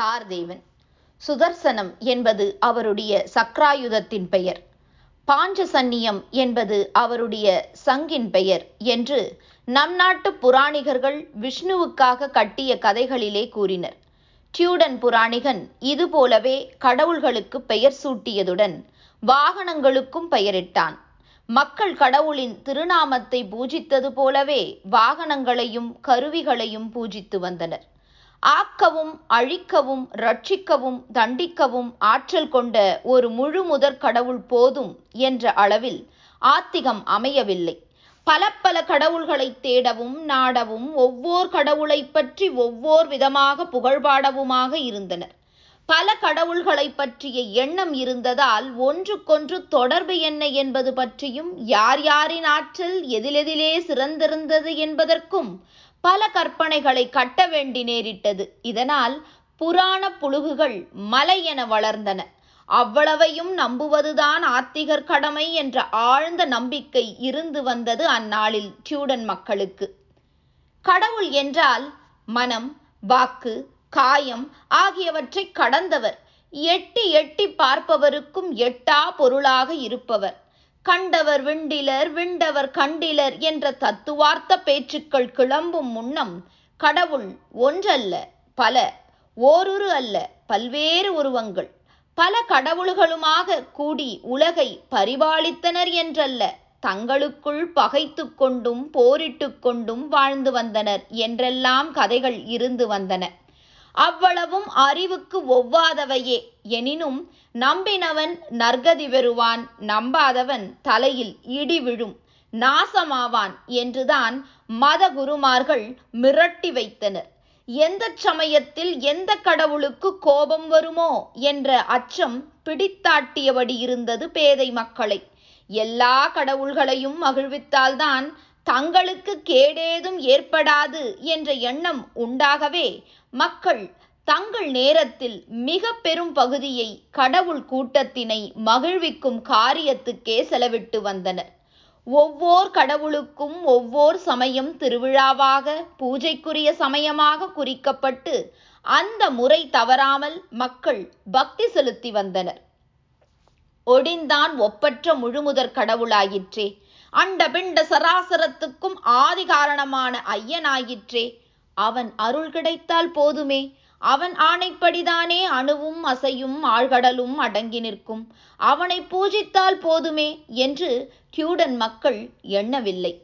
தார்தேவன் சுதர்சனம் என்பது அவருடைய சக்ராயுதத்தின் பெயர். பாஞ்சசன்னியம் என்பது அவருடைய சங்கின் பெயர் என்று நம் நாட்டு புராணிகர்கள் விஷ்ணுவுக்காக கட்டிய கதைகளிலே கூறினர். டியூடன் புராணிகன் இதுபோலவே கடவுள்களுக்கு பெயர் சூட்டியதுடன் வாகனங்களுக்கும் பெயரிட்டான். மக்கள் கடவுளின் திருநாமத்தை பூஜித்தது போலவே வாகனங்களையும் கருவிகளையும் பூஜித்து வந்தனர். ஆக்கவும் அழிக்கவும் ரட்சிக்கவும் தண்டிக்கவும் ஆற்றல் கொண்ட ஒரு முழு முதற் கடவுள் போதும் என்ற அளவில் ஆத்திகம் அமையவில்லை. பல பல கடவுள்களை தேடவும் நாடவும் ஒவ்வோர் கடவுளை பற்றி ஒவ்வோர் விதமாக புகழ்பாடவுமாக இருந்தனர். பல கடவுள்களை பற்றிய எண்ணம் இருந்ததால் ஒன்றுக்கொன்று தொடர்பு என்ன என்பது பற்றியும் யார் யாரின் ஆற்றல் எதிலெதிலே சிறந்திருந்தது என்பதற்கும் பல கற்பனைகளை கட்ட வேண்டி நேரிட்டது. இதனால் புராண புழுகுகள் மலை என வளர்ந்தன. அவ்வளவையும் நம்புவதுதான் ஆத்திகர் கடமை என்ற ஆழ்ந்த நம்பிக்கை இருந்து வந்தது அந்நாளில் டியூடன் மக்களுக்கு. கடவுள் என்றால் மனம் வாக்கு காயம் ஆகியவற்றை கடந்தவர். எட்டி எட்டி பார்ப்பவருக்கும் எட்டா பொருளாக இருப்பவர். கண்டவர் விண்டிலர் விண்டவர் கண்டிலர் என்ற தத்துவார்த்த பேச்சுக்கள் கிளம்பும் முன்னம் கடவுள் ஒன்றல்ல பல ஓருரு அல்ல பல்வேறு உருவங்கள். பல கடவுள்களுமாக கூடி உலகை பரிபாலித்தனர் என்றல்ல தங்களுக்குள் பகைத்து கொண்டும் போரிட்டு கொண்டும் வாழ்ந்து வந்தனர் என்றெல்லாம் கதைகள் இருந்து வந்தன. அவ்வளவும் அறிவுக்கு ஒவ்வாதவையே. எனினும் நம்பினவன் நற்கதி பெறுவான் நம்பாதவன் தலையில் இடி விழும் நாசமாவான் என்றுதான் மதகுருமார்கள் மிரட்டி வைத்தனர். எந்த சமயத்தில் எந்த கடவுளுக்கு கோபம் வருமோ என்ற அச்சம் பிடித்தாட்டியபடி இருந்தது பேதை மக்களை. எல்லா கடவுள்களையும் மகிழ்வித்தால்தான் தங்களுக்கு கேடேதும் ஏற்படாது என்ற எண்ணம் உண்டாகவே மக்கள் தங்கள் நேரத்தில் மிக பெரும் பகுதியை கடவுள் கூட்டத்தினை மகிழ்விக்கும் காரியத்துக்கே செலவிட்டு வந்தனர். ஒவ்வோர் கடவுளுக்கும் ஒவ்வோர் சமயம் திருவிழாவாக பூஜைக்குரிய சமயமாக குறிக்கப்பட்டு அந்த முறை தவறாமல் மக்கள் பக்தி செலுத்தி வந்தனர். ஒடிந்தான் ஒப்பற்ற முழுமுதற் கடவுளாயிற்றே அண்ட பிண்ட சராசரத்துக்கும் ஆதி காரணமான ஐயனாயிற்றே. அவன் அருள் கிடைத்தால் போதுமே. அவன் ஆணைப்படிதானே அணுவும் அசையும் ஆழ்கடலும் அடங்கி நிற்கும். அவனை பூஜித்தால் போதுமே என்று டியூடன் மக்கள் எண்ணவில்லை.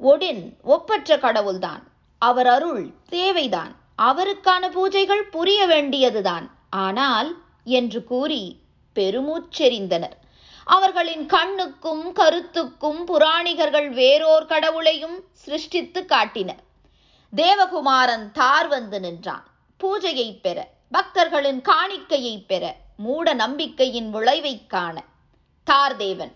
ஒடின் ஒப்பற்ற கடவுள்தான். அவர் அருள் தேவைதான். அவருக்கான பூஜைகள் புரிய வேண்டியதுதான். ஆனால் என்று கூறி பெருமூச்செறிந்தனர். அவர்களின் கண்ணுக்கும் கருத்துக்கும் புராணிகர்கள் வேறோர் கடவுளையும் சிருஷ்டித்து காட்டினர். தேவகுமாரன் தார் வந்து நின்றான். பூஜையை பெற பக்தர்களின் காணிக்கையை பெற மூட நம்பிக்கையின் விளைவை காண. தார் தேவன்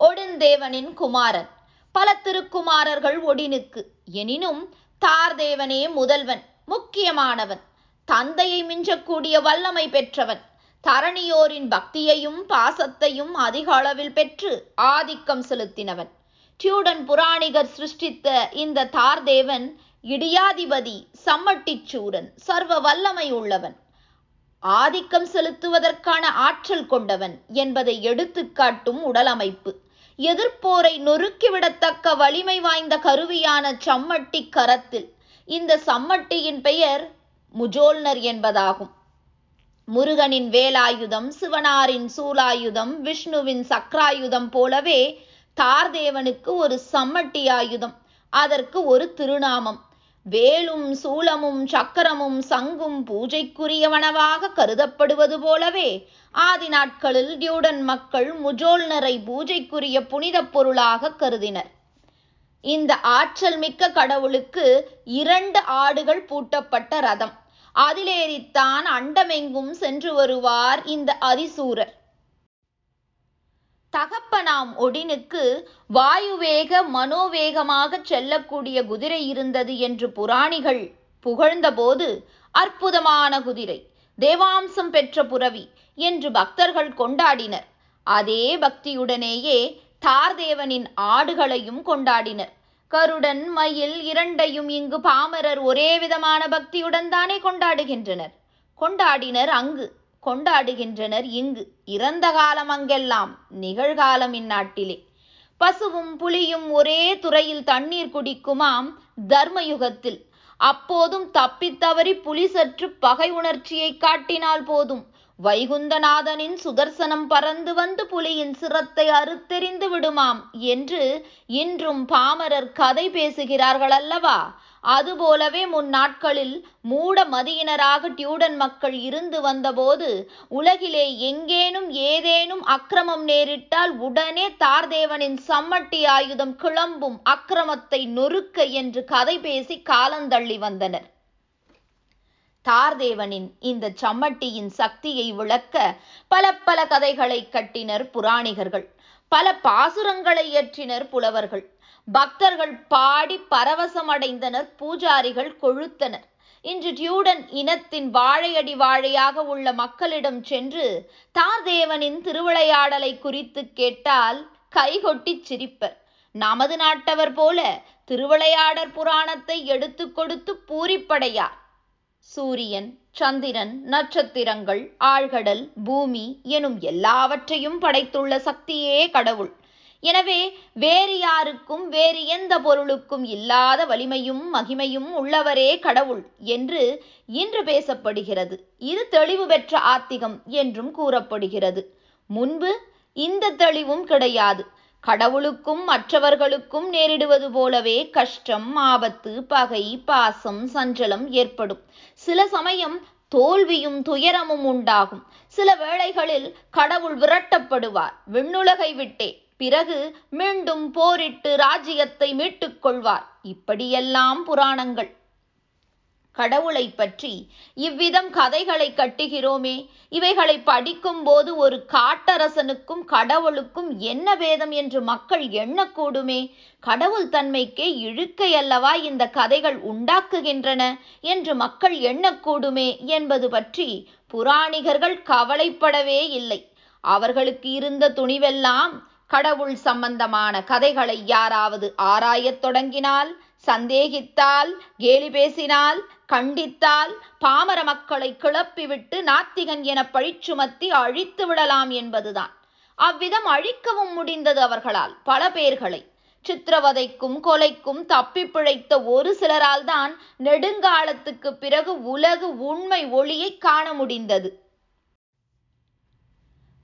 ஒடுந்தேவனின் குமாரன் பல திருக்குமாரர்கள் ஒடினுக்கு. எனினும் தார் தேவனே முதல்வன் முக்கியமானவன். தந்தையை மிஞ்சக்கூடிய வல்லமை பெற்றவன். தரணியோரின் பக்தியையும் பாசத்தையும் அதிக அளவில் பெற்று ஆதிக்கம் செலுத்தினவன். டியூடன் புராணிகர் சிருஷ்டித்த இந்த தார்தேவன் இடியாதிபதி சம்மட்டிச்சூரன் சர்வ வல்லமை உள்ளவன். ஆதிக்கம் செலுத்துவதற்கான ஆற்றல் கொண்டவன் என்பதை எடுத்துக்காட்டும் உடலமைப்பு. எதிர்ப்போரை நொறுக்கிவிடத்தக்க வலிமை வாய்ந்த கருவியான சம்மட்டி கரத்தில். இந்த சம்மட்டியின் பெயர் முஜோல்னர் என்பதாகும். முருகனின் வேலாயுதம் சிவனாரின் சூலாயுதம் விஷ்ணுவின் சக்ராயுதம் போலவே தார்தேவனுக்கு ஒரு சம்மட்டி ஆயுதம். அதற்கு ஒரு திருநாமம். வேலும் சூலமும் சக்கரமும் சங்கும் பூஜைக்குரியவனவாக கருதப்படுவது போலவே ஆதி நாட்களில் டியூடன் மக்கள் முஜோல்னரை பூஜைக்குரிய புனிதப் பொருளாக கருதினர். இந்த ஆற்றல் மிக்க கடவுளுக்கு இரண்டு ஆடுகள் பூட்டப்பட்ட ரதம். அதிலேறித்தான் அண்டமெங்கும் சென்று வருவார் இந்த அதிசூரர். தகப்பனாம் ஒடினுக்கு வாயுவேக மனோவேகமாக செல்லக்கூடிய குதிரை இருந்தது என்று புராணிகள் புகழ்ந்தபோது அற்புதமான குதிரை தேவாம்சம் பெற்ற புரவி என்று பக்தர்கள் கொண்டாடினர். அதே பக்தியுடனேயே தார்தேவனின் ஆடுகளையும் கொண்டாடினர். கருடன் மயில் இரண்டையும் இங்கு பாமரர் ஒரே விதமான பக்தியுடன் தானே கொண்டாடுகின்றனர். கொண்டாடினர் அங்கு கொண்டாடுகின்றனர் இங்கு. இறந்த காலம் அங்கெல்லாம் நிகழ்காலம் இந்நாட்டிலே. பசுவும் புலியும் ஒரே துறையில் தண்ணீர் குடிக்குமாம் தர்மயுகத்தில். அப்போதும் தப்பித்தவறி புலி சற்று பகை உணர்ச்சியை காட்டினால் போதும். வைகுந்தநாதனின் சுதர்சனம் பறந்து வந்து புலியின் சிரத்தை அறுத்தெறிந்து விடுமாம் என்று இன்றும் பாமரர் கதை பேசுகிறார்கள் அல்லவா அதுபோலவே முன் நாட்களில் மூட மதியினராக டியூடன் மக்கள் இருந்து வந்தபோது உலகிலே எங்கேனும் ஏதேனும் அக்கிரமம் நேரிட்டால் உடனே தார்தேவனின் சம்மட்டி ஆயுதம் கிளம்பும் அக்கிரமத்தை நொறுக்க என்று கதை பேசி காலந்தள்ளி வந்தனர். தார்தேவனின் இந்த சம்மட்டியின் சக்தியை விளக்க பல பல கதைகளை கட்டினர் புராணிகர்கள். பல பாசுரங்களை இயற்றினர் புலவர்கள். பக்தர்கள் பாடி பரவசமடைந்தனர் பூஜாரிகள் கொழுத்தனர். இன்று டியூடன் இனத்தின் வாழையடி வாழையாக உள்ள மக்களிடம் சென்று தார்தேவனின் திருவிளையாடலை குறித்து கேட்டால் கைகொட்டி சிரிப்பர். நமது நாட்டவர் போல திருவிளையாடற் புராணத்தை எடுத்து கொடுத்து பூரிப்படையார். சூரியன் சந்திரன் நட்சத்திரங்கள் ஆழ்கடல் பூமி எனும் எல்லாவற்றையும் படைத்துள்ள சக்தியே கடவுள். எனவே வேறு யாருக்கும் வேறு எந்த பொருளுக்கும் இல்லாத வலிமையும் மகிமையும் உள்ளவரே கடவுள் என்று இன்று பேசப்படுகிறது. இது தெளிவு பெற்ற ஆத்திகம் என்றும் கூறப்படுகிறது. முன்பு இந்த தெளிவும் கிடையாது. கடவுளுக்கும் மற்றவர்களுக்கும் நேரிடுவது போலவே கஷ்டம் ஆபத்து பகை பாசம் சஞ்சலம் ஏற்படும். சில சமயம் தோல்வியும் துயரமும் உண்டாகும். சில வேளைகளில் கடவுள் விரட்டப்படுவார். விண்ணுலகை விட்டே பிறகு மீண்டும் போரிட்டு ராஜ்யத்தை மீட்டுக் கொள்வார். இப்படியெல்லாம் புராணங்கள். கடவுளை பற்றி இவ்விதம் கதைகளை கட்டுகிறோமே. இவைகளை படிக்கும் போது ஒரு காட்டரசனுக்கும் கடவுளுக்கும் என்ன வேதம் என்று மக்கள் எண்ணக்கூடுமே. கடவுள் தன்மைக்கே இழுக்கை அல்லவா இந்த கதைகள் உண்டாக்குகின்றன என்று மக்கள் எண்ணக்கூடுமே என்பது பற்றி புராணிகர்கள் கவலைப்படவே இல்லை. அவர்களுக்கு இருந்த துணிவெல்லாம் கடவுள் சம்பந்தமான கதைகளை யாராவது ஆராயத் தொடங்கினால் சந்தேகித்தால் கேலி பேசினால் கண்டித்தால் பாமர மக்களை கிளப்பிவிட்டு நாத்திகன் என பழிச்சுமத்தி அழித்து விடலாம் என்பதுதான். அவ்விதம் அழிக்கவும் முடிந்தது அவர்களால் பல பேர்களை. சித்திரவதைக்கும் கொலைக்கும் தப்பி பிழைத்த ஒரு சிலரால் தான் நெடுங்காலத்துக்கு பிறகு உலகு உண்மை ஒளியை காண முடிந்தது.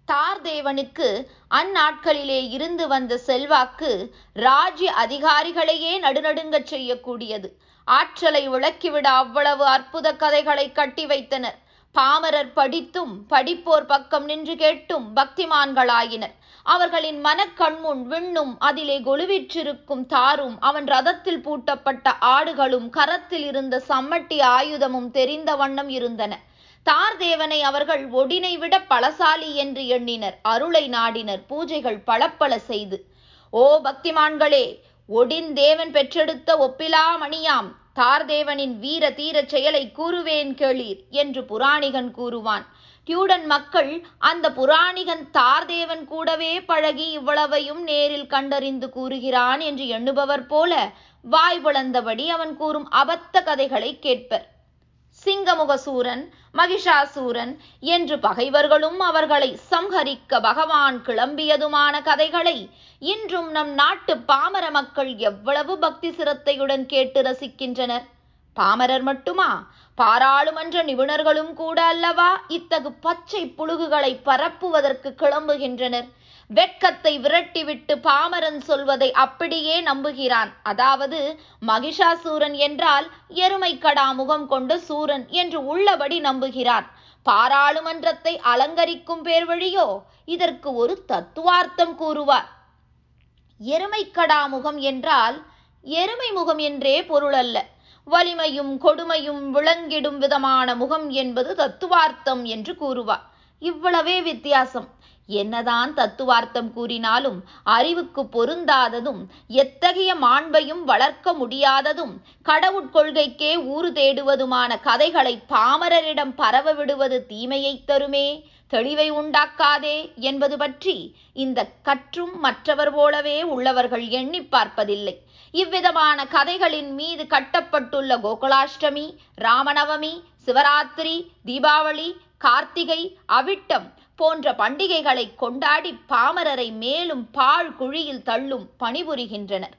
தார்தேவனுக்கு அந்நாட்களிலே இருந்து வந்த செல்வாக்கு ராஜ்ய அதிகாரிகளையே நடுநடுங்கச் செய்யக்கூடியது. ஆற்றலை விளக்கிவிட அவ்வளவு அற்புத கதைகளை கட்டி வைத்தனர். பாமரர் படித்தும் படிப்போர் பக்கம் நின்று கேட்டும் பக்திமான்களாயினர். அவர்களின் மனக்கண்முன் விண்ணும் அதிலே கொலுவிற்றிருக்கும் தாரும் அவன் ரதத்தில் பூட்டப்பட்ட ஆடுகளும் கரத்தில் இருந்த சம்மட்டி ஆயுதமும் தெரிந்த வண்ணம் இருந்தன. தார் தேவனை அவர்கள் ஒடினை விட பலசாலி என்று எண்ணினர். அருளை நாடினர். பூஜைகள் பளப்பல செய்து. ஓ பக்திமான்களே ஒடின் தேவன் பெற்றெடுத்த ஒப்பிலாமணியாம் தார்தேவனின் வீர தீரச் செயலை கூறுவேன் கேளீர் என்று புராணிகன் கூறுவான். டியூடன் மக்கள் அந்த புராணிகன் தார்தேவன் கூடவே பழகி இவ்வளவையும் நேரில் கண்டறிந்து கூறுகிறான் என்று எண்ணுபவர் போல வாய் பிளந்தபடி அவன் கூறும் அபத்த கதைகளை கேட்பர். சிங்கமுகசூரன் மகிஷாசூரன் என்று பகைவர்களும் அவர்களை சம்ஹரிக்க பகவான் கிளம்பியதுமான கதைகளை இன்றும் நம் நாட்டு பாமர மக்கள் எவ்வளவு பக்தி சிரத்தையுடன் கேட்டு ரசிக்கின்றனர். பாமரர் மட்டுமா? பாராளுமன்ற நிபுணர்களும் கூட அல்லவா? இத்தகு பச்சை புழுகுகளை பரப்புவதற்கு கிளம்புகின்றனர். வெட்கத்தை விரட்டிவிட்டு பாமரன் சொல்வதை அப்படியே நம்புகிறான். அதாவது மகிஷாசூரன் என்றால் எருமை கடா முகம் கொண்ட சூரன் என்று உள்ளபடி நம்புகிறான். பாராளுமன்றத்தை அலங்கரிக்கும் பேர் வழியோ இதற்கு ஒரு தத்துவார்த்தம் கூறுவார். எருமைக்கடா முகம் என்றால் எருமை முகம் என்றே பொருள் அல்ல வலிமையும் கொடுமையும் விளங்கிடும் விதமான முகம் என்பது தத்துவார்த்தம் என்று கூறுவார். இவ்வளவே வித்தியாசம். என்னதான் தத்துவார்த்தம் கூறினாலும் அறிவுக்கு பொருந்தாததும் எத்தகைய மாண்பையும் வளர்க்க முடியாததும் கடவுட்கொள்கைக்கே ஊறு தேடுவதுமான கதைகளை பாமரரிடம் பரவ விடுவது தீமையை தருமே? தெளிவை உண்டாக்காதே என்பது பற்றி இந்த கற்றும் மற்றவர் போலவே உள்ளவர்கள் எண்ணி பார்ப்பதில்லை. இவ்விதமான கதைகளின் மீது கட்டப்பட்டுள்ள கோகுலாஷ்டமி ராமநவமி சிவராத்திரி தீபாவளி கார்த்திகை அவிட்டம் போன்ற பண்டிகைகளை கொண்டாடி பாமரரை மேலும் பாழ் குழியில் தள்ளும் பணிபுரிகின்றனர்.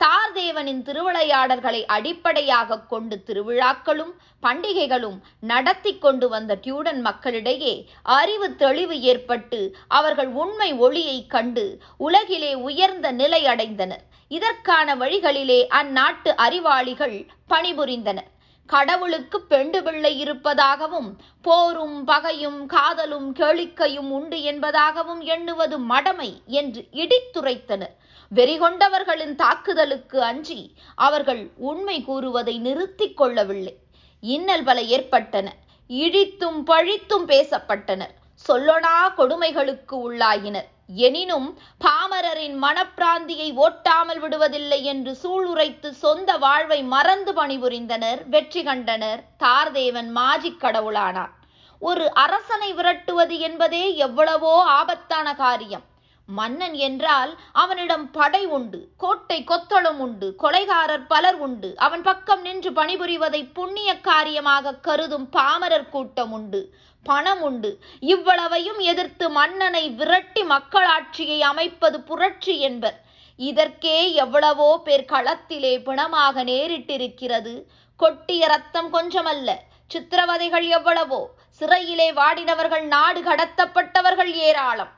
தார்தேவனின் திருவிளையாடல்களை அடிப்படையாக கொண்டு திருவிழாக்களும் பண்டிகைகளும் நடத்தி கொண்டு வந்த டியூடன் மக்களிடையே அறிவு தெளிவு ஏற்பட்டு அவர்கள் உண்மை ஒளியை கண்டு உலகிலே உயர்ந்த நிலை அடைந்தனர் இதற்கான வழிகளிலே அந்நாட்டு அறிவாளிகள் பணிபுரிந்தனர். கடவுளுக்கு பெண்டு பிள்ளை இருப்பதாகவும் போரும் பகையும் காதலும் கேளிக்கையும் உண்டு என்பதாகவும் எண்ணுவது மடமை என்று இடித்துரைத்தனர். வெறிகொண்டவர்களின் தாக்குதலுக்கு அஞ்சி அவர்கள் உண்மை கூறுவதை நிறுத்திக் கொள்ளவில்லை. இன்னல் பல ஏற்பட்டன. இழித்தும் பழித்தும் பேசப்பட்டனர். சொல்லொணா கொடுமைகளுக்கு உள்ளாயினர். எனினும் பாமரரின் மனப்பிராந்தியை ஓட்டாமல் விடுவதில்லை என்று சூளுரைத்து சொந்த வாழ்வை மறந்து பணிபுரிந்தனர் வெற்றி கண்டனர் தார்தேவன் மாஜிக் கடவுளானார். ஒரு அரசனை விரட்டுவது என்பதே எவ்வளவோ ஆபத்தான காரியம். மன்னன் என்றால் அவனிடம் படை உண்டு கோட்டை கொத்தளம் உண்டு கொலைகாரர் பலர் உண்டு அவன் பக்கம் நின்று பணிபுரிவதை புண்ணிய காரியமாக கருதும் பாமரர் கூட்டம் உண்டு. பணம் உண்டு இவ்வளவையும் எதிர்த்து மன்னனை விரட்டி மக்களாட்சியை அமைப்பது புரட்சி என்பர். இதற்கே எவ்வளவோ பேர் களத்திலே பிணமாக நேரிட்டிருக்கிறது. கொட்டிய ரத்தம் கொஞ்சமல்ல. சித்திரவதைகள் எவ்வளவோ. சிறையிலே வாடினவர்கள் நாடு கடத்தப்பட்டவர்கள் ஏராளம்.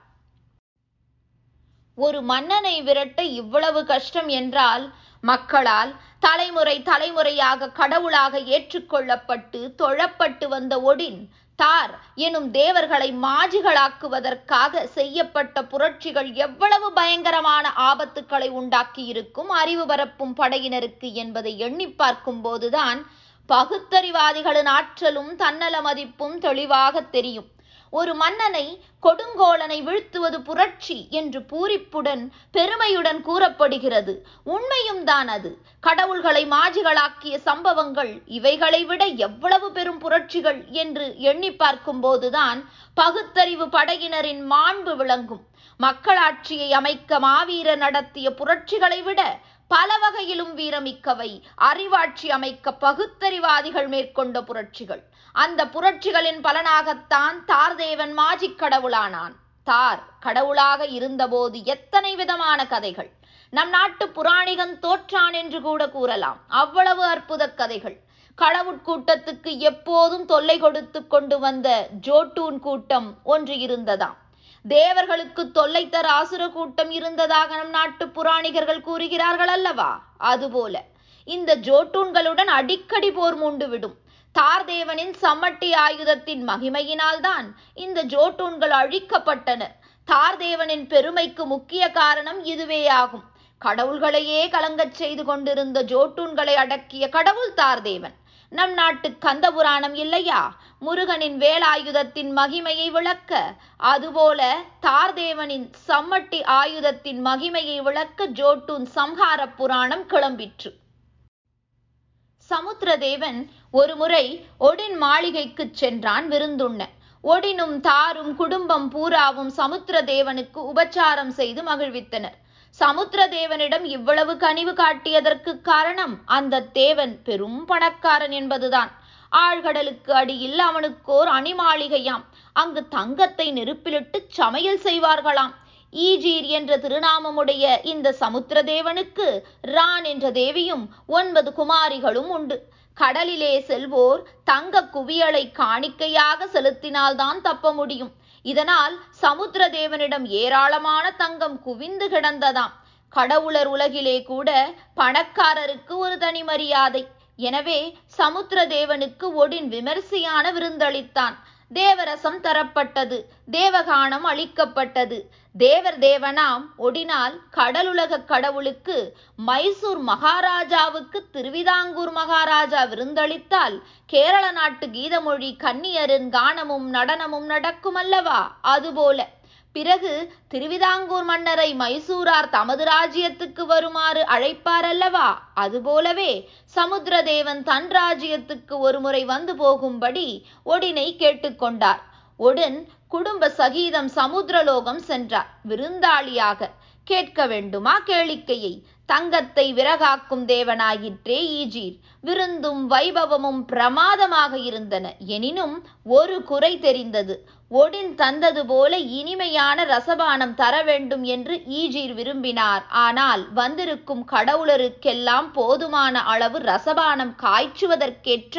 ஒரு மன்னனை விரட்ட இவ்வளவு கஷ்டம் என்றால் மக்களால் தலைமுறை தலைமுறையாக கடவுளாக ஏற்றுக்கொள்ளப்பட்டு தொழப்பட்டு வந்த ஒடின் தார் எனும் தேவர்களை மாஜிகளாக்குவதற்காக செய்யப்பட்ட புரட்சிகள் எவ்வளவு பயங்கரமான ஆபத்துக்களை உண்டாக்கி இருக்கும் அறிவு பரப்பும் படையினருக்கு என்பதை எண்ணி பார்க்கும் போதுதான் பகுத்தறிவாதிகளின் ஆற்றலும் தன்னல மதிப்பும் தெளிவாக தெரியும். ஒரு மன்னனை கொடுங்கோலனை வீழ்த்துவது புரட்சி என்று பூரிப்புடன் பெருமையுடன் கூறப்படுகிறது. உண்மையும் தான் அது. கடவுள்களை மாஜிகளாக்கிய சம்பவங்கள் இவைகளை விட எவ்வளவு பெரும் புரட்சிகள் என்று எண்ணி பார்க்கும் போதுதான் பகுத்தறிவு படையினரின் மாண்பு விளங்கும். மக்களாட்சியை அமைக்க மாவீரர் நடத்திய புரட்சிகளை விட பல வகையிலும் வீரமிக்கவை. அறிவாட்சி அமைக்க பகுத்தறிவாதிகள் மேற்கொண்ட புரட்சிகள். அந்த புரட்சிகளின் பலனாகத்தான் தார்தேவன் மாஜிக் கடவுளானான். தார் கடவுளாக இருந்தபோது எத்தனை விதமான கதைகள். நம் நாட்டு புராணிகன் தோற்றான் என்று கூட கூறலாம். அவ்வளவு அற்புத கதைகள். கடவுட்கூட்டத்துக்கு எப்போதும் தொல்லை கொடுத்து கொண்டு வந்த ஜோட்டூன் கூட்டம் ஒன்று இருந்ததாம். தேவர்களுக்கு தொல்லை தர அசுர கூட்டம் இருந்ததாக நம் நாட்டு புராணிகர்கள் கூறுகிறார்கள் அல்லவா? அதுபோல இந்த ஜோட்டூன்களுடன் அடிக்கடி போர் மூண்டு விடும் தார்தேவனின் சமட்டி ஆயுதத்தின் மகிமையினால்தான் இந்த ஜோட்டூன்கள் அழிக்கப்பட்டன. தார்தேவனின் பெருமைக்கு முக்கிய காரணம் இதுவே ஆகும் கடவுள்களையே கலங்கச் செய்து கொண்டிருந்த ஜோட்டூன்களை அடக்கிய கடவுள் தார்தேவன் நம் நாட்டு கந்த புராணம் இல்லையா? முருகனின் வேலாயுதத்தின் மகிமையை விளக்க அதுபோல தார்தேவனின் சம்மட்டி ஆயுதத்தின் மகிமையை விளக்க ஜோட்டூன் சம்ஹார புராணம் கிளம்பிற்று. சமுத்திரதேவன் ஒருமுறை ஒடின் மாளிகைக்கு சென்றான் விருந்துண்ண. ஒடினும் தாரும் குடும்பம் பூராவும் சமுத்திரதேவனுக்கு உபச்சாரம் செய்து மகிழ்வித்தனர். சமுத்திரதேவனிடம் இவ்வளவு கனிவு காட்டியதற்கு காரணம் அந்த தேவன் பெரும் பணக்காரன் என்பதுதான். ஆழ்கடலுக்கு அடியில் அவனுக்கோர் அணிமாளிகையாம். அங்கு தங்கத்தை நெருப்பிலிட்டு சமையல் செய்வார்களாம். ஈஜீர் என்ற திருநாமமுடைய இந்த சமுத்திரதேவனுக்கு ரான் என்ற தேவியும் ஒன்பது குமாரிகளும் உண்டு. கடலிலே செல்வோர் தங்க குவியலை காணிக்கையாக செலுத்தினால்தான் தப்ப முடியும். இதனால் சமுத்திரதேவனிடம் ஏராளமான தங்கம் குவிந்து கிடந்ததாம். கடவுளர் உலகிலே கூட பணக்காரருக்கு ஒரு தனி மரியாதை. எனவே சமுத்திரதேவனுக்கு ஒடின் விமரிசையான விருந்தளித்தான். தேவரசம் தரப்பட்டது தேவகானம் அளிக்கப்பட்டது. தேவர் தேவனாம் ஒடினால் கடலுலக கடவுளுக்கு மைசூர் மகாராஜாவுக்கு திருவிதாங்கூர் மகாராஜா விருந்தளித்தால் கேரள நாட்டு கீதமொழி கன்னியரின் கானமும் நடனமும் நடக்கும் அல்லவா அதுபோல. பிறகு திருவிதாங்கூர் மன்னரை மைசூரார் தமது ராஜ்யத்துக்கு வருமாறு அழைப்பார் அல்லவா அதுபோலவே சமுத்திரதேவன் தன் ராஜ்யத்துக்கு ஒருமுறை வந்து போகும்படி ஒடினை கேட்டுக்கொண்டார் ஒடன் குடும்ப சகீதம் சமுத்திரலோகம் சென்றார் விருந்தாளியாக கேட்க வேண்டுமா கேளிக்கையை? தங்கத்தை விறகாக்கும் தேவனாயிற்றே ஈஜீர். விருந்தும் வைபவமும் பிரமாதமாக இருந்தன. எனினும் ஒரு குறை தெரிந்தது. ஒடின் தந்தது போல இனிமையான ரசபானம் தர வேண்டும் என்று ஈஜீர் விரும்பினார். ஆனால் வந்திருக்கும் கடவுளருக்கெல்லாம் போதுமான அளவு ரசபானம் காய்ச்சுவதற்கேற்ற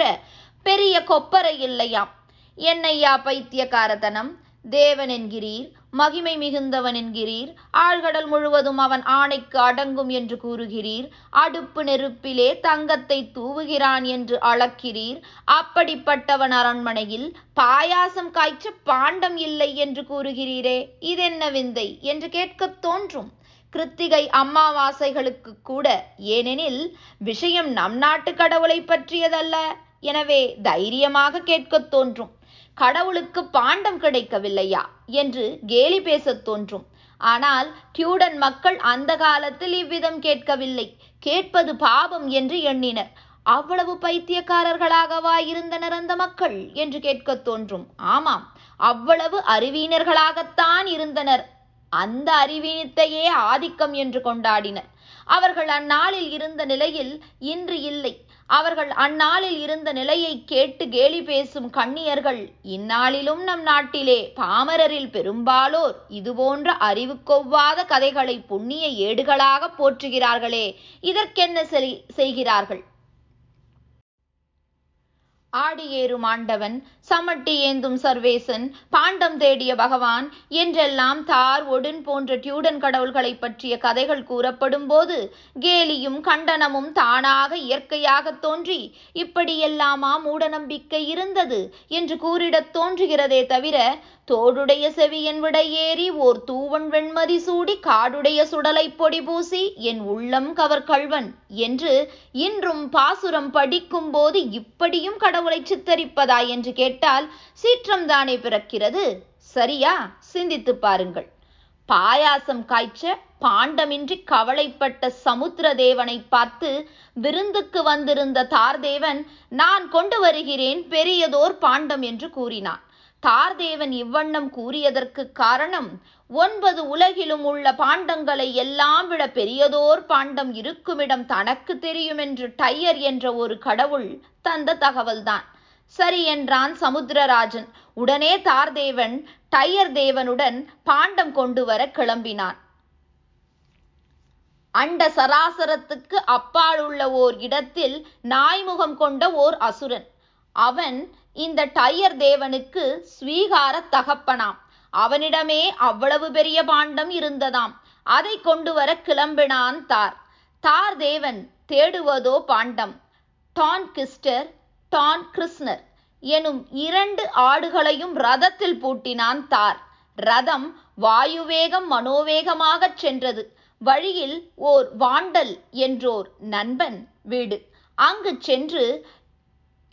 பெரிய கொப்பரை இல்லையாம். என்னையா பைத்தியக்காரத்தனம்? தேவன் என்கிறீர் மகிமை மிகுந்தவன் என்கிறீர் ஆழ்கடல் முழுவதும் அவன் ஆணைக்கு அடங்கும் என்று கூறுகிறீர் அடுப்பு நெருப்பிலே தங்கத்தை தூவுகிறான் என்று அளக்கிறீர் அப்படிப்பட்டவன் அரண்மனையில் பாயாசம் காய்ச்ச பாண்டம் இல்லை என்று கூறுகிறீரே இதென்ன விந்தை என்று கேட்கத் தோன்றும். கிருத்திகை அம்மாவாசைகளுக்கு கூட ஏனெனில் விஷயம் நம் நாட்டு கடவுளை பற்றியதல்ல. எனவே தைரியமாக கேட்கத் தோன்றும். கடவுளுக்கு பாண்டம் கிடைக்கவில்லையா? என்று கேலி பேசத் தோன்றும். ஆனால் டியூடன் மக்கள் அந்த காலத்தில் இவ்விதம் கேட்கவில்லை. கேட்பது பாவம் என்று எண்ணினர். அவ்வளவு பைத்தியக்காரர்களாகவா இருந்தனர் அந்த மக்கள்? என்று கேட்கத் தோன்றும். ஆமாம் அவ்வளவு அறிவீனர்களாகத்தான் இருந்தனர். அந்த அறிவீனத்தையே ஆதிக்கம் என்று கொண்டாடினர். அவர்கள் அந்நாளில் இருந்த நிலையில் இன்று இல்லை. அவர்கள் அந்நாளில் இருந்த நிலையை கேட்டு கேலி பேசும் கண்ணியர்கள் இந்நாளிலும் நம் நாட்டிலே பாமரரில் பெரும்பாலோர் இதுபோன்ற அறிவுக்கொவ்வாத கதைகளை புண்ணிய ஏடுகளாக போற்றுகிறார்களே இதற்கென்ன செய்கிறார்கள்? ஆடி ஏறும் ஆண்டவன் சமட்டி ஏந்தும் சர்வேசன் பாண்டம் தேடிய பகவான் என்றெல்லாம் தார் ஒடுன் போன்ற டியூடன் கடவுள்களை பற்றிய கதைகள் கூறப்படும் போது கேலியும் கண்டனமும் தானாக இயற்கையாக தோன்றி இப்படியெல்லாமா மூடநம்பிக்கை இருந்தது என்று கூறிடத் தோன்றுகிறதே தவிர தோடுடைய செவியன் விடையேறி ஓர் தூவன் வெண்மதி சூடி காடுடைய சுடலை பொடி பூசி என் உள்ளம் கவர் கள்வன் என்று இன்றும் பாசுரம் படிக்கும் போது இப்படியும் கடவுளை சித்தரிப்பதா என்று கேட்டால் சீற்றம்தானே பிறக்கிறது. சரியா? சிந்தித்து பாருங்கள். பாயாசம் காய்ச்ச பாண்டமின்றி கவலைப்பட்ட சமுத்திர தேவனை பார்த்து விருந்துக்கு வந்திருந்த தார்தேவன் நான் கொண்டு வருகிறேன் பெரியதோர் பாண்டம் என்று கூறினான். தார்தேவன் இவ்வண்ணம் கூறியதற்கு காரணம் ஒன்பது உலகிலும் உள்ள பாண்டங்களை எல்லாம் விட பெரியதோர் பாண்டம் இருக்குமிடம் தனக்கு தெரியும் என்று டையர் என்ற ஒரு கடவுள் தந்த தகவல்தான். சரி என்றான் சமுத்திரராஜன். உடனே தார்தேவன் டையர் தேவனுடன் பாண்டம் கொண்டு வர கிளம்பினான். அண்ட சராசரத்துக்கு அப்பால் உள்ள ஓர் இடத்தில் நாய்முகம் கொண்ட ஓர் அசுரன். அவன் இந்த டையர் தேவனுக்கு ஸ்வீகார தகப்பனாம். அவனிடமே அவ்வளவு பெரிய பாண்டம் இருந்ததாம். அதை கொண்டு வர கிளம்பினான் தார். தார் தேவன் தேடுவதோ பாண்டம். டான் கிஸ்டர் டான் கிருஷ்ணர் எனும் இரண்டு ஆடுகளையும் ரதத்தில் பூட்டினான் தார். ரதம் வாயுவேகம் மனோவேகமாகச் சென்றது. வழியில் ஓர் வாண்டல் என்றோர் நண்பன் வீடு. அங்கு சென்று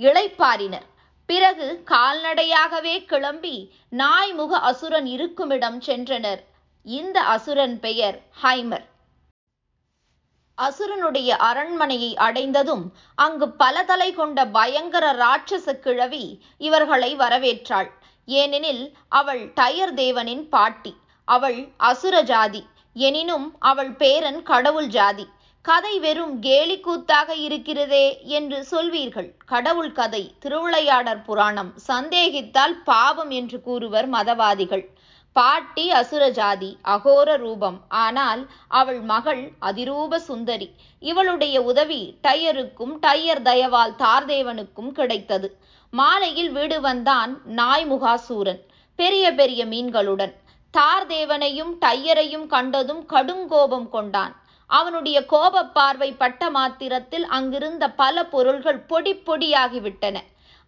இளைப்பாரினர் பிறகு கால்நடையாகவே கிளம்பி நாய்முக அசுரன் இருக்குமிடம் சென்றனர். இந்த அசுரன் பெயர் ஹைமர். அசுரனுடைய அரண்மனையை அடைந்ததும் அங்கு பல தலை கொண்ட பயங்கர ராட்சச கிழவி இவர்களை வரவேற்றாள். ஏனெனில் அவள் டயர் தேவனின் பாட்டி. அவள் அசுர ஜாதி. எனினும் அவள் பேரன் கடவுள் ஜாதி. கதை வெறும் கேலி கூத்தாக இருக்கிறதே என்று சொல்வீர்கள். கடவுள் கதை திருவிளையாடற் புராணம் சந்தேகித்தால் பாவம் என்று கூறுவர் மதவாதிகள். பாட்டி அசுரஜாதி அகோர ரூபம். ஆனால் அவள் மகள் அதிரூப சுந்தரி. இவளுடைய உதவி டையருக்கும் டையர் தயவால் தார்தேவனுக்கும் கிடைத்தது. மாலையில் வீடு வந்தான் நாய் முகாசூரன். பெரிய பெரிய மீன்களுடன். தார்தேவனையும் டையரையும் கண்டதும் கடுங்கோபம் கொண்டான். அவனுடைய கோப பார்வை பட்ட மாத்திரத்தில் அங்கிருந்த பல பொருள்கள் பொடி பொடியாகிவிட்டன.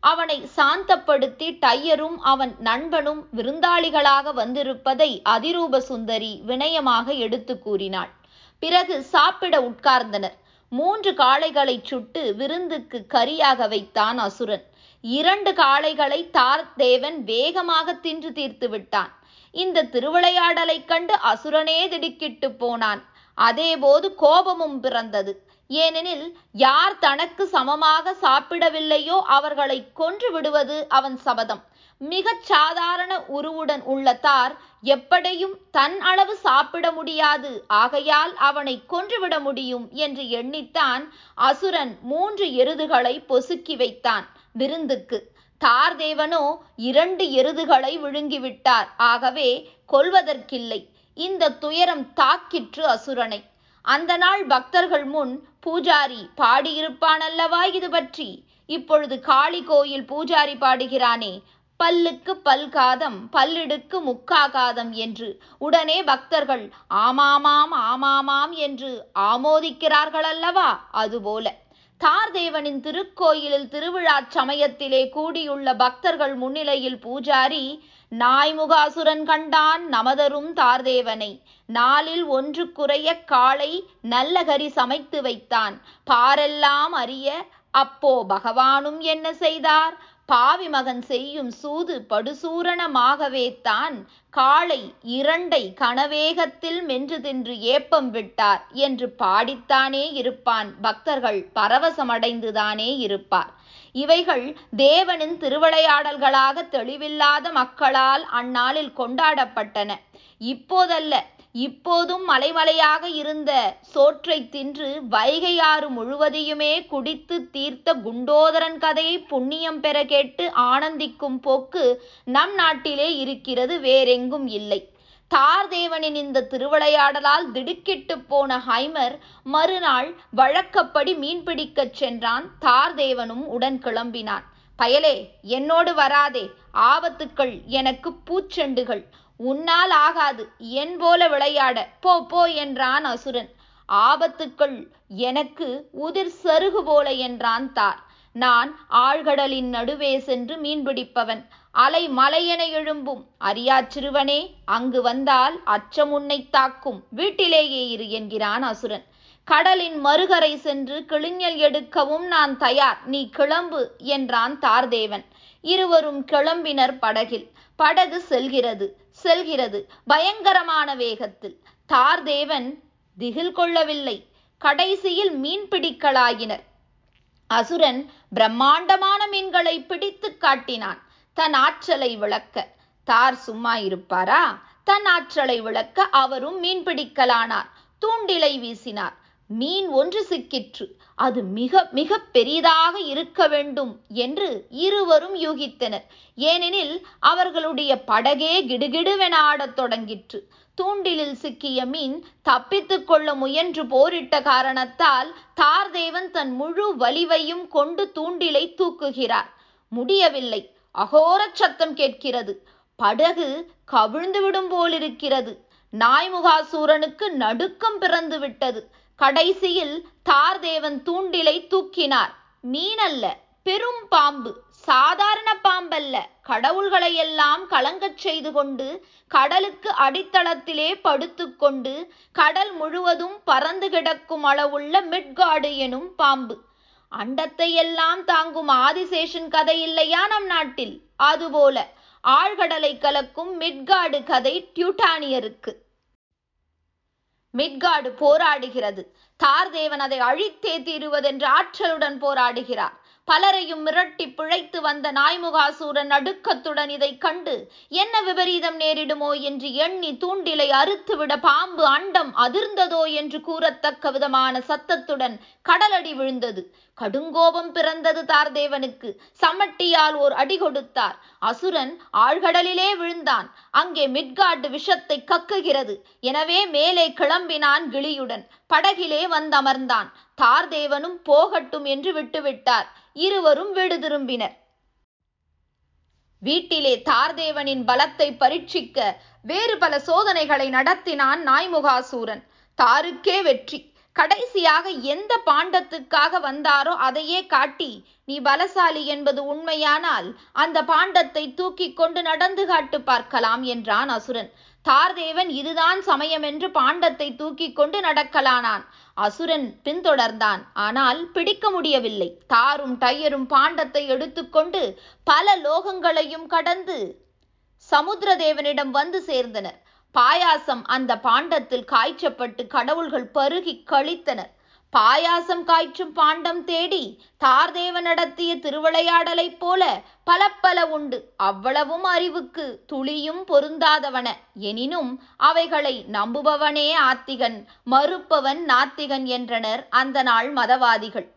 அவனை சாந்தப்படுத்தி டையரும் அவன் நண்பனும் விருந்தாளிகளாக வந்திருப்பதை அதிரூப சுந்தரி வினயமாக எடுத்து கூறினாள். பிறகு சாப்பிட உட்கார்ந்தனர். மூன்று காளைகளை சுட்டு விருந்துக்கு கரியாக வைத்தான் அசுரன். இரண்டு காளைகளை தார் தேவன் வேகமாக தின்று தீர்த்து விட்டான். இந்த திருவிளையாடலைக் கண்டு அசுரனே திடுக்கிட்டு போனான். அதேபோது கோபமும் பிறந்தது. ஏனெனில் யார் தனக்கு சமமாக சாப்பிடவில்லையோ அவர்களை கொன்று விடுவது அவன் சபதம். மிகச் சாதாரண உருவுடன் உள்ள தார் எப்படியும் தன் அளவு சாப்பிட முடியாது. ஆகையால் அவனை கொன்றுவிட முடியும் என்று எண்ணித்தான் அசுரன் மூன்று எருதுகளை பொசுக்கி வைத்தான் விருந்துக்கு. தார் தேவனோ இரண்டு எருதுகளை விழுங்கிவிட்டார். ஆகவே கொல்வதற்கில்லை இந்த துயரம் தாக்கிற்று அசுரனை. அந்த நாள் பக்தர்கள் முன் பூஜாரி பாடியிருப்பான் அல்லவா இது பற்றி? இப்பொழுது காளி கோயில் பூஜாரி பாடுகிறானே பல்லுக்கு பல்காதம் பல்லிடுக்கு முக்காகாதம் என்று. உடனே பக்தர்கள் ஆமாமாம் ஆமாமாம் என்று ஆமோதிக்கிறார்கள் அல்லவா அதுபோல. தார்தேவனின் திருக்கோயிலில் திருவிழா சமயத்திலே கூடியுள்ள பக்தர்கள் முன்னிலையில் பூஜாரி நாய்முகாசுரன் கண்டான் நமதரும் தார்தேவனை. நாளில் ஒன்று குறைய காளை நல்ல கறி சமைத்து வைத்தான். பாரெல்லாம் அறிய அப்போ பகவானும் என்ன செய்தார்? பாவி மகன் செய்யும் சூது படுசூரணமாகவே தான். காளை இரண்டை கனவேகத்தில் மென்று தின்று ஏப்பம் விட்டார். என்று பாடித்தானே இருப்பான். பக்தர்கள் பரவசமடைந்துதானே இருப்பார். இவைகள் தேவனின் திருவிளையாடல்களாக தெளிவில்லாத மக்களால் அந்நாளில் கொண்டாடப்பட்டன. இப்போதல்ல இப்போதும் மலைமலையாக இருந்த சோற்றை தின்று வைகை ஆறு முழுவதையுமே குடித்து தீர்த்த குண்டோதரன் கதையை புண்ணியம் பெற கேட்டு ஆனந்திக்கும் போக்கு நம் நாட்டிலே இருக்கிறது வேறெங்கும் இல்லை. தார்தேவனின் இந்த திருவிளையாடலால் திடுக்கிட்டு போன ஹைமர் மறுநாள் வழக்கப்படி மீன் பிடிக்கச் சென்றான். தார்தேவனும் உடன் கிளம்பினான். பயலே என்னோடு வராதே. ஆபத்துக்கள் எனக்கு பூச்செண்டுகள். உன்னால் ஆகாது. என் போல விளையாட. போ போ என்றான் அசுரன். ஆபத்துக்கள் எனக்கு உதிர் சருகு போல என்றான் தார். நான் ஆழ்கடலின் நடுவே சென்று மீன் பிடிப்பவன். அலை மலையென எழும்பும். அறியாச் சிறுவனே அங்கு வந்தால் அச்சம் உன்னை தாக்கும். வீட்டிலேயே இரு என்கிறான் அசுரன். கடலின் மறுகரை சென்று கிளிஞல் எடுக்கவும் நான் தயார். நீ கிளம்பு என்றான் தார்தேவன். இருவரும் கிளம்பினர் படகில். படகு செல்கிறது செல்கிறது பயங்கரமான வேகத்தில். தார்தேவன் திகில் கொள்ளவில்லை. கடைசியில் மீன் பிடிக்கலாயினர். அசுரன் பிரம்மாண்டமான மீன்களை பிடித்து காட்டினான். தன் ஆற்றலை விளக்க. தார் சும்மா இருப்பாரா? தன் ஆற்றலை விளக்க அவரும் மீன் பிடிக்கலானார். தூண்டிலை வீசினார். மீன் ஒன்று சிக்கிற்று. அது மிக மிக பெரிதாக இருக்க வேண்டும் என்று இருவரும் யூகித்தனர். ஏனெனில் அவர்களுடைய படகே கிடுகிடுவென ஆடத் தொடங்கிற்று. தூண்டிலில் சிக்கிய மீன் தப்பித்துக் கொள்ள முயன்று போரிட்ட காரணத்தால் தார்தேவன் தன் முழு வலிவையும் கொண்டு தூண்டிலை தூக்குகிறார். முடியவில்லை. அகோர சத்தம் கேட்கிறது. படகு கவிழ்ந்து விடும் போலிருக்கிறது. நாய்முகாசூரனுக்கு நடுக்கம் பிறந்து விட்டது கடைசியில் தார்தேவன் தூண்டிலை தூக்கினார். மீனல்ல. பெரும் பாம்பு. சாதாரண பாம்பல்ல. கடவுள்களை எல்லாம் கலங்கச் செய்து கொண்டு கடலுக்கு அடித்தளத்திலே படுத்துக்கொண்டு கடல் முழுவதும் பறந்து கிடக்கும் அளவுள்ள மிட்காடு எனும் பாம்பு. அண்டத்தை எல்லாம் தாங்கும் ஆதிசேஷன் கதை இல்லையா நம் நாட்டில்? அதுபோல ஆழ்கடலை கலக்கும் மிட்காடு கதை டியூட்டானியருக்கு. மிட்காடு போராடுகிறது. தார்தேவன் அதை அழித்தே தீருவதென்ற ஆற்றலுடன் போராடுகிறார். பலரையும் மிரட்டி பிழைத்து வந்த நாய்முகாசூரன் நடுக்கத்துடன் இதை கண்டு என்ன விபரீதம் நேரிடுமோ? என்று எண்ணி தூண்டிலை அறுத்துவிட பாம்பு அண்டம் அதிர்ந்ததோ என்று கூறத்தக்க விதமான சத்தத்துடன் கடலடி விழுந்தது. கடுங்கோபம் பிறந்தது தார்தேவனுக்கு. சமட்டியால் ஓர் அடி கொடுத்தார். அசுரன் ஆழ்கடலிலே விழுந்தான். அங்கே மிட்காட் விஷத்தை கக்குகிறது. எனவே மேலே கிளம்பினான் கிளியுடன். படகிலே வந்தமர்ந்தான். தார்தேவனும் போகட்டும் என்று விட்டுவிட்டார். இருவரும் வீடு திரும்பினர். வீட்டிலே தார்தேவனின் பலத்தை பரீட்சிக்க வேறு பல சோதனைகளை நடத்தினான் நாய்முகாசூரன். தாருக்கே வெற்றி. கடைசியாக எந்த பாண்டத்துக்காக வந்தாரோ அதையே காட்டி நீ பலசாலி என்பது உண்மையானால் அந்த பாண்டத்தை தூக்கி கொண்டு நடந்து காட்டு பார்க்கலாம் என்றான் அசுரன். தார்தேவன் இதுதான் சமயம் என்று பாண்டத்தை தூக்கி கொண்டு நடக்கலானான். அசுரன் பின்தொடர்ந்தான். ஆனால் பிடிக்க முடியவில்லை. தாரும் டையரும் பாண்டத்தை எடுத்துக்கொண்டு பல லோகங்களையும் கடந்து சமுத்திரதேவனிடம் வந்து சேர்ந்தனர். பாயாசம் அந்த பாண்டத்தில் காய்ச்சப்பட்டு கடவுள்கள் பருகி கழித்தனர். பாயாசம் காய்ச்சும் பாண்டம் தேடி தார்தேவ நடத்திய திருவிளையாடலைப் போல பல பல உண்டு. அவ்வளவும் அறிவுக்கு துளியும் பொருந்தாதவன. எனினும் அவைகளை நம்புபவனே ஆத்திகன் மறுப்பவன் நாத்திகன் என்றனர் அந்த நாள் மதவாதிகள்.